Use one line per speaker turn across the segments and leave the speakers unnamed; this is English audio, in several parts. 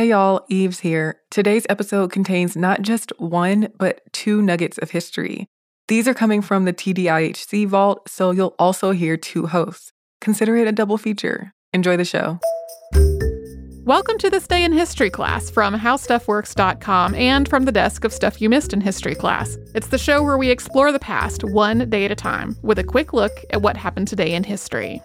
Hey y'all, Eves here. Today's episode contains not just one, but two nuggets of history. These are coming from the TDIHC vault, so you'll also hear two hosts. Consider it a double feature. Enjoy the show.
Welcome to this day in history class from howstuffworks.com and from the desk of Stuff You Missed in History class. It's the show where we explore the past one day at a time with a quick look at what happened today in history.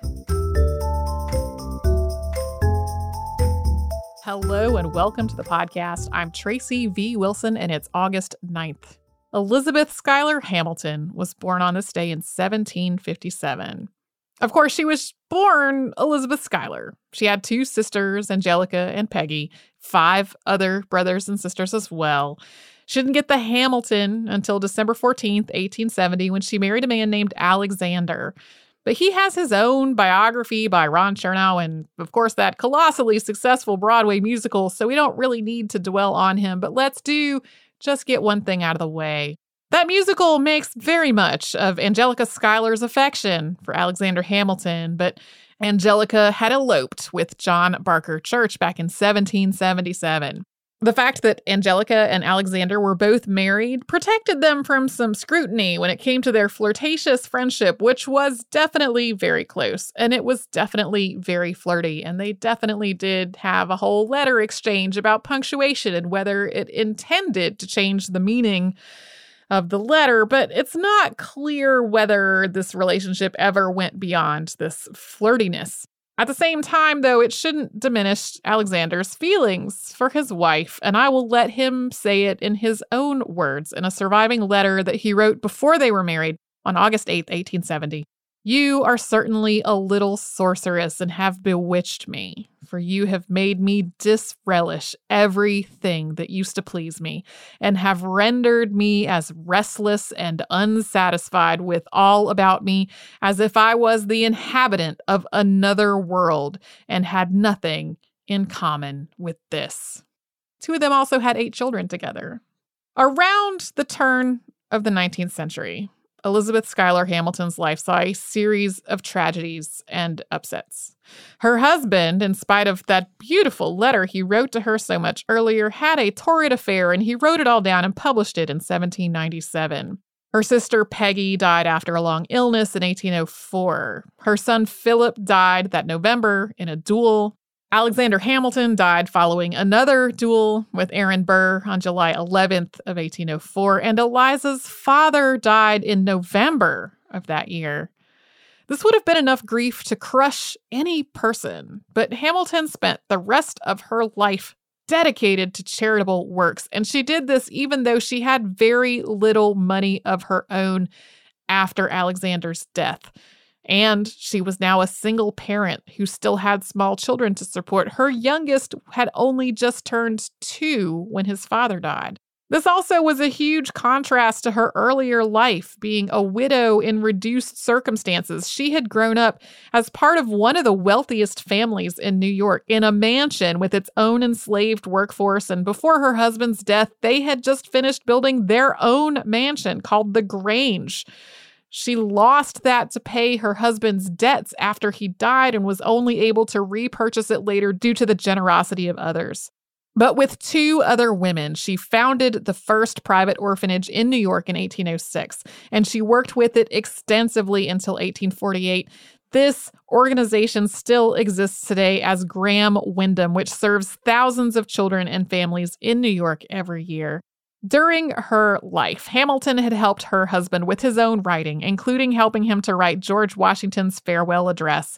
Hello and welcome to the podcast. I'm Tracy V. Wilson and it's August 9th. Elizabeth Schuyler Hamilton was born on this day in 1757. Of course, she was born Elizabeth Schuyler. She had two sisters, Angelica and Peggy, five other brothers and sisters as well. She didn't get the Hamilton until December 14th, 1870, when she married a man named Alexander. But he has his own biography by Ron Chernow and, of course, that colossally successful Broadway musical, so we don't really need to dwell on him. But let's do just get one thing out of the way. That musical makes very much of Angelica Schuyler's affection for Alexander Hamilton, but Angelica had eloped with John Barker Church back in 1777. The fact that Angelica and Alexander were both married protected them from some scrutiny when it came to their flirtatious friendship, which was definitely very close and it was definitely very flirty. And they definitely did have a whole letter exchange about punctuation and whether it intended to change the meaning of the letter, but it's not clear whether this relationship ever went beyond this flirtiness. At the same time, though, it shouldn't diminish Alexander's feelings for his wife, and I will let him say it in his own words in a surviving letter that he wrote before they were married on August 8, 1870. You are certainly a little sorceress and have bewitched me, for you have made me disrelish everything that used to please me, and have rendered me as restless and unsatisfied with all about me as if I was the inhabitant of another world and had nothing in common with this. Two of them also had eight children together. Around the turn of the 19th century, Elizabeth Schuyler Hamilton's life saw a series of tragedies and upsets. Her husband, in spite of that beautiful letter he wrote to her so much earlier, had a torrid affair and he wrote it all down and published it in 1797. Her sister Peggy died after a long illness in 1804. Her son Philip died that November in a duel. Alexander Hamilton died following another duel with Aaron Burr on July 11th of 1804, and Eliza's father died in November of that year. This would have been enough grief to crush any person, but Hamilton spent the rest of her life dedicated to charitable works, and she did this even though she had very little money of her own after Alexander's death. And she was now a single parent who still had small children to support. Her youngest had only just turned two when his father died. This also was a huge contrast to her earlier life, being a widow in reduced circumstances. She had grown up as part of one of the wealthiest families in New York in a mansion with its own enslaved workforce. And before her husband's death, they had just finished building their own mansion called The Grange. She lost that to pay her husband's debts after he died and was only able to repurchase it later due to the generosity of others. But with two other women, she founded the first private orphanage in New York in 1806, and she worked with it extensively until 1848. This organization still exists today as Graham Wyndham, which serves thousands of children and families in New York every year. During her life, Hamilton had helped her husband with his own writing, including helping him to write George Washington's farewell address.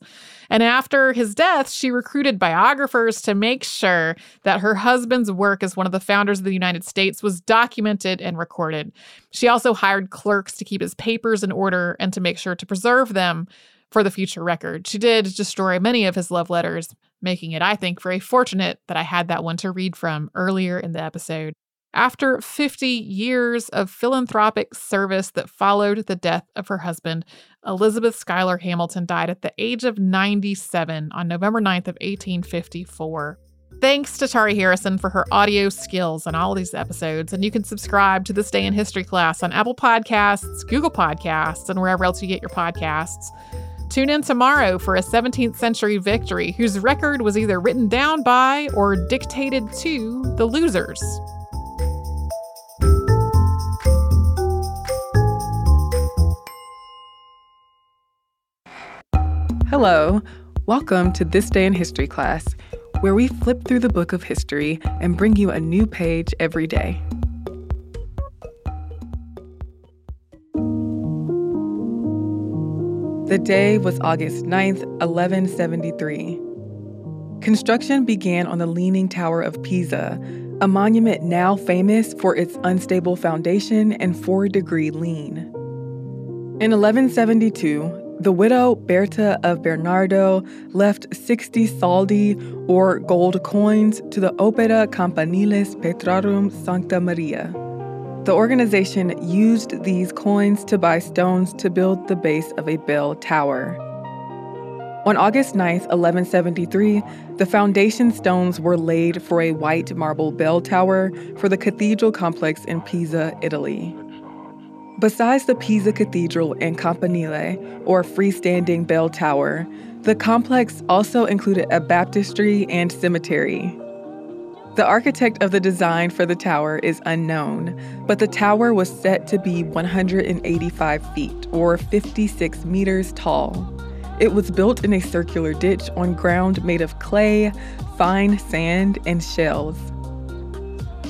And after his death, she recruited biographers to make sure that her husband's work as one of the founders of the United States was documented and recorded. She also hired clerks to keep his papers in order and to make sure to preserve them for the future record. She did destroy many of his love letters, making it, I think, very fortunate that I had that one to read from earlier in the episode. After 50 years of philanthropic service that followed the death of her husband, Elizabeth Schuyler Hamilton died at the age of 97 on November 9th of 1854. Thanks to Tari Harrison for her audio skills on all these episodes. And you can subscribe to This Day in History class on Apple Podcasts, Google Podcasts, and wherever else you get your podcasts. Tune in tomorrow for a 17th century victory whose record was either written down by or dictated to the losers.
Hello. Welcome to This Day in History class, where we flip through the book of history and bring you a new page every day. The day was August 9th, 1173. Construction began on the Leaning Tower of Pisa, a monument now famous for its unstable foundation and four degree lean. In 1172, the widow Berta of Bernardo left 60 soldi, or gold coins, to the Opera Campaniles Petrarum Sancta Maria. The organization used these coins to buy stones to build the base of a bell tower. On August 9, 1173, the foundation stones were laid for a white marble bell tower for the cathedral complex in Pisa, Italy. Besides the Pisa Cathedral and Campanile, or freestanding bell tower, the complex also included a baptistry and cemetery. The architect of the design for the tower is unknown, but the tower was set to be 185 feet, or 56 meters tall. It was built in a circular ditch on ground made of clay, fine sand, and shells.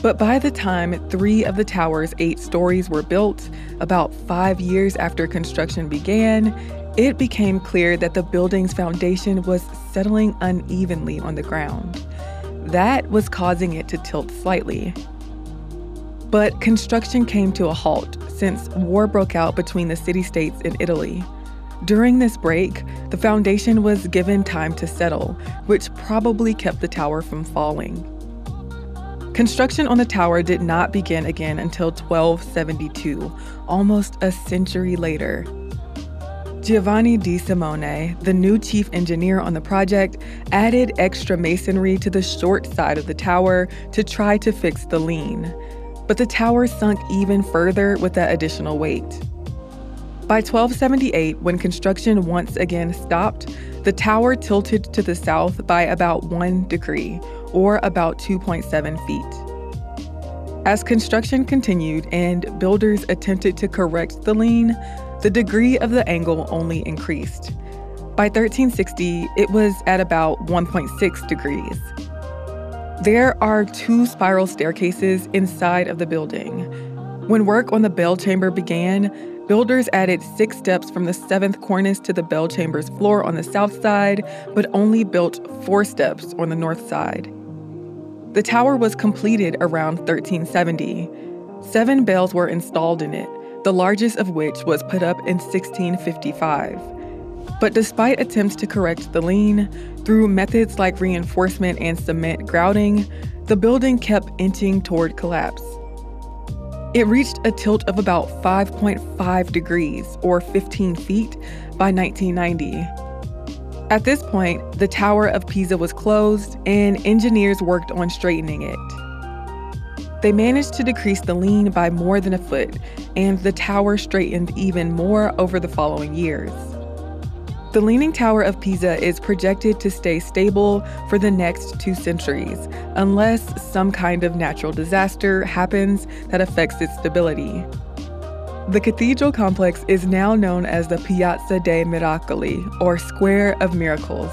But by the time three of the tower's eight stories were built, about five years after construction began, it became clear that the building's foundation was settling unevenly on the ground. That was causing it to tilt slightly. But construction came to a halt since war broke out between the city states in Italy. During this break, the foundation was given time to settle, which probably kept the tower from falling. Construction on the tower did not begin again until 1272, almost a century later. Giovanni di Simone, the new chief engineer on the project, added extra masonry to the short side of the tower to try to fix the lean. But the tower sunk even further with that additional weight. By 1278, when construction once again stopped, the tower tilted to the south by about one degree, or about 2.7 feet. As construction continued and builders attempted to correct the lean, the degree of the angle only increased. By 1360, it was at about 1.6 degrees. There are two spiral staircases inside of the building. When work on the bell chamber began, builders added six steps from the seventh cornice to the bell chamber's floor on the south side, but only built four steps on the north side. The tower was completed around 1370. Seven bells were installed in it, the largest of which was put up in 1655. But despite attempts to correct the lean, through methods like reinforcement and cement grouting, the building kept inching toward collapse. It reached a tilt of about 5.5 degrees, or 15 feet, by 1990. At this point, the Tower of Pisa was closed and engineers worked on straightening it. They managed to decrease the lean by more than a foot, and the tower straightened even more over the following years. The Leaning Tower of Pisa is projected to stay stable for the next two centuries, unless some kind of natural disaster happens that affects its stability. The cathedral complex is now known as the Piazza dei Miracoli, or Square of Miracles.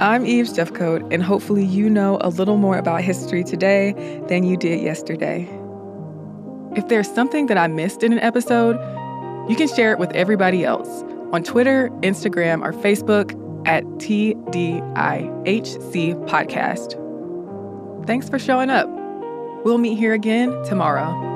I'm Eve Jeffcoat, and hopefully, you know a little more about history today than you did yesterday. If there's something that I missed in an episode, you can share it with everybody else on Twitter, Instagram, or Facebook at TDIHC Podcast. Thanks for showing up. We'll meet here again tomorrow.